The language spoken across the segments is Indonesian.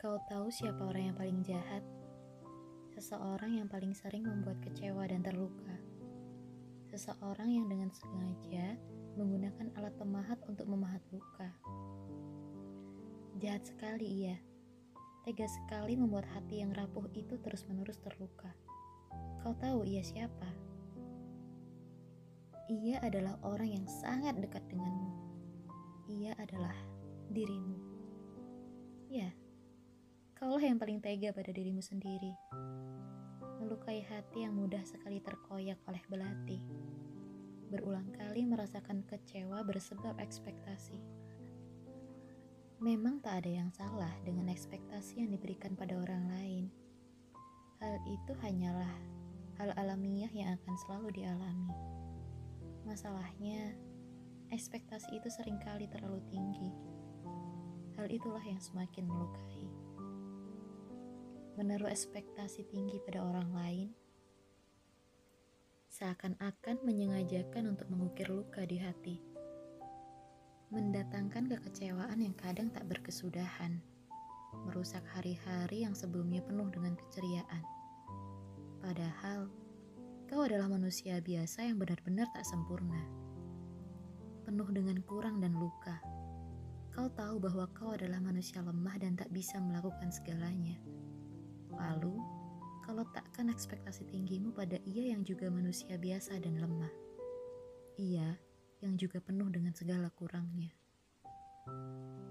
Kau tahu siapa orang yang paling jahat? Seseorang yang paling sering membuat kecewa dan terluka. Seseorang yang dengan sengaja menggunakan alat pemahat untuk memahat luka. Jahat sekali ia. Tega sekali membuat hati yang rapuh itu terus-menerus terluka. Kau tahu ia siapa? Ia adalah orang yang sangat dekat denganmu. Ia adalah dirimu. Ya, kaulah yang paling tega pada dirimu sendiri. Melukai hati yang mudah sekali terkoyak oleh belati. Berulang kali merasakan kecewa bersebab ekspektasi. Memang tak ada yang salah dengan ekspektasi yang diberikan pada orang lain. Hal itu hanyalah hal alamiah yang akan selalu dialami. Masalahnya, ekspektasi itu sering kali terlalu tinggi. Hal itulah yang semakin melukai. Menaruh ekspektasi tinggi pada orang lain seakan-akan menyengajakan untuk mengukir luka di hati. Mendatangkan kekecewaan yang kadang tak berkesudahan, merusak hari-hari yang sebelumnya penuh dengan keceriaan. Padahal, kau adalah manusia biasa yang benar-benar tak sempurna. Penuh dengan kurang dan luka. Kau tahu bahwa kau adalah manusia lemah dan tak bisa melakukan segalanya. Lalu, kau letakkan ekspektasi tinggimu pada ia yang juga manusia biasa dan lemah. Ia yang juga penuh dengan segala kurangnya.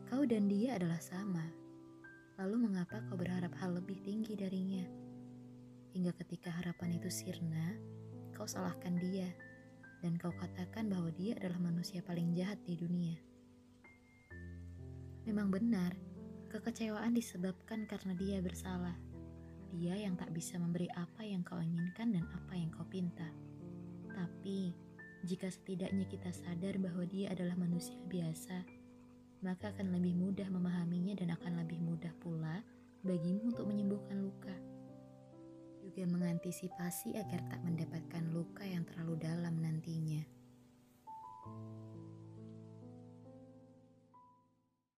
Kau dan dia adalah sama. Lalu mengapa kau berharap hal lebih tinggi darinya? Hingga ketika harapan itu sirna, kau salahkan dia dan kau katakan bahwa dia adalah manusia paling jahat di dunia. Memang benar, kekecewaan disebabkan karena dia bersalah. Dia yang tak bisa memberi apa yang kau inginkan dan apa yang kau pinta. Tapi, jika setidaknya kita sadar bahwa dia adalah manusia biasa, maka akan lebih mudah memahaminya dan akan lebih mudah pula bagimu untuk menyembuhkan luka juga mengantisipasi agar tak mendapatkan luka yang terlalu dalam nantinya.